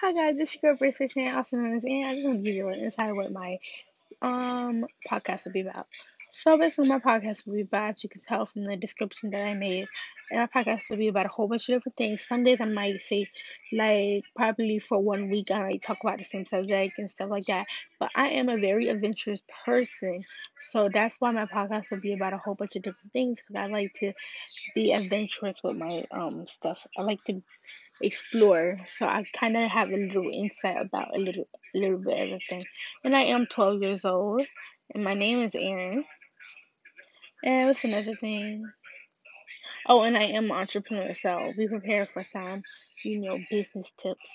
Hi guys, this is your girl Brace 16, also known as Ann. I just want to give you an insight of what my um podcast will be about. So basically, my podcast will be about, as you can tell from the description that I made, and my podcast will be about a whole bunch of different things. Some days I might say, like, probably for one week, I might talk about the same subject and stuff like that. But I am a very adventurous person, so that's why my podcast will be about a whole bunch of different things, because I like to be adventurous with my um stuff. I like to explore. So I kind of have a little insight about a little, a little bit of everything. And I am 12 years old, and my name is Aaron. And what's another thing? Oh, and I am an entrepreneur, so be prepared for some, you know, business tips.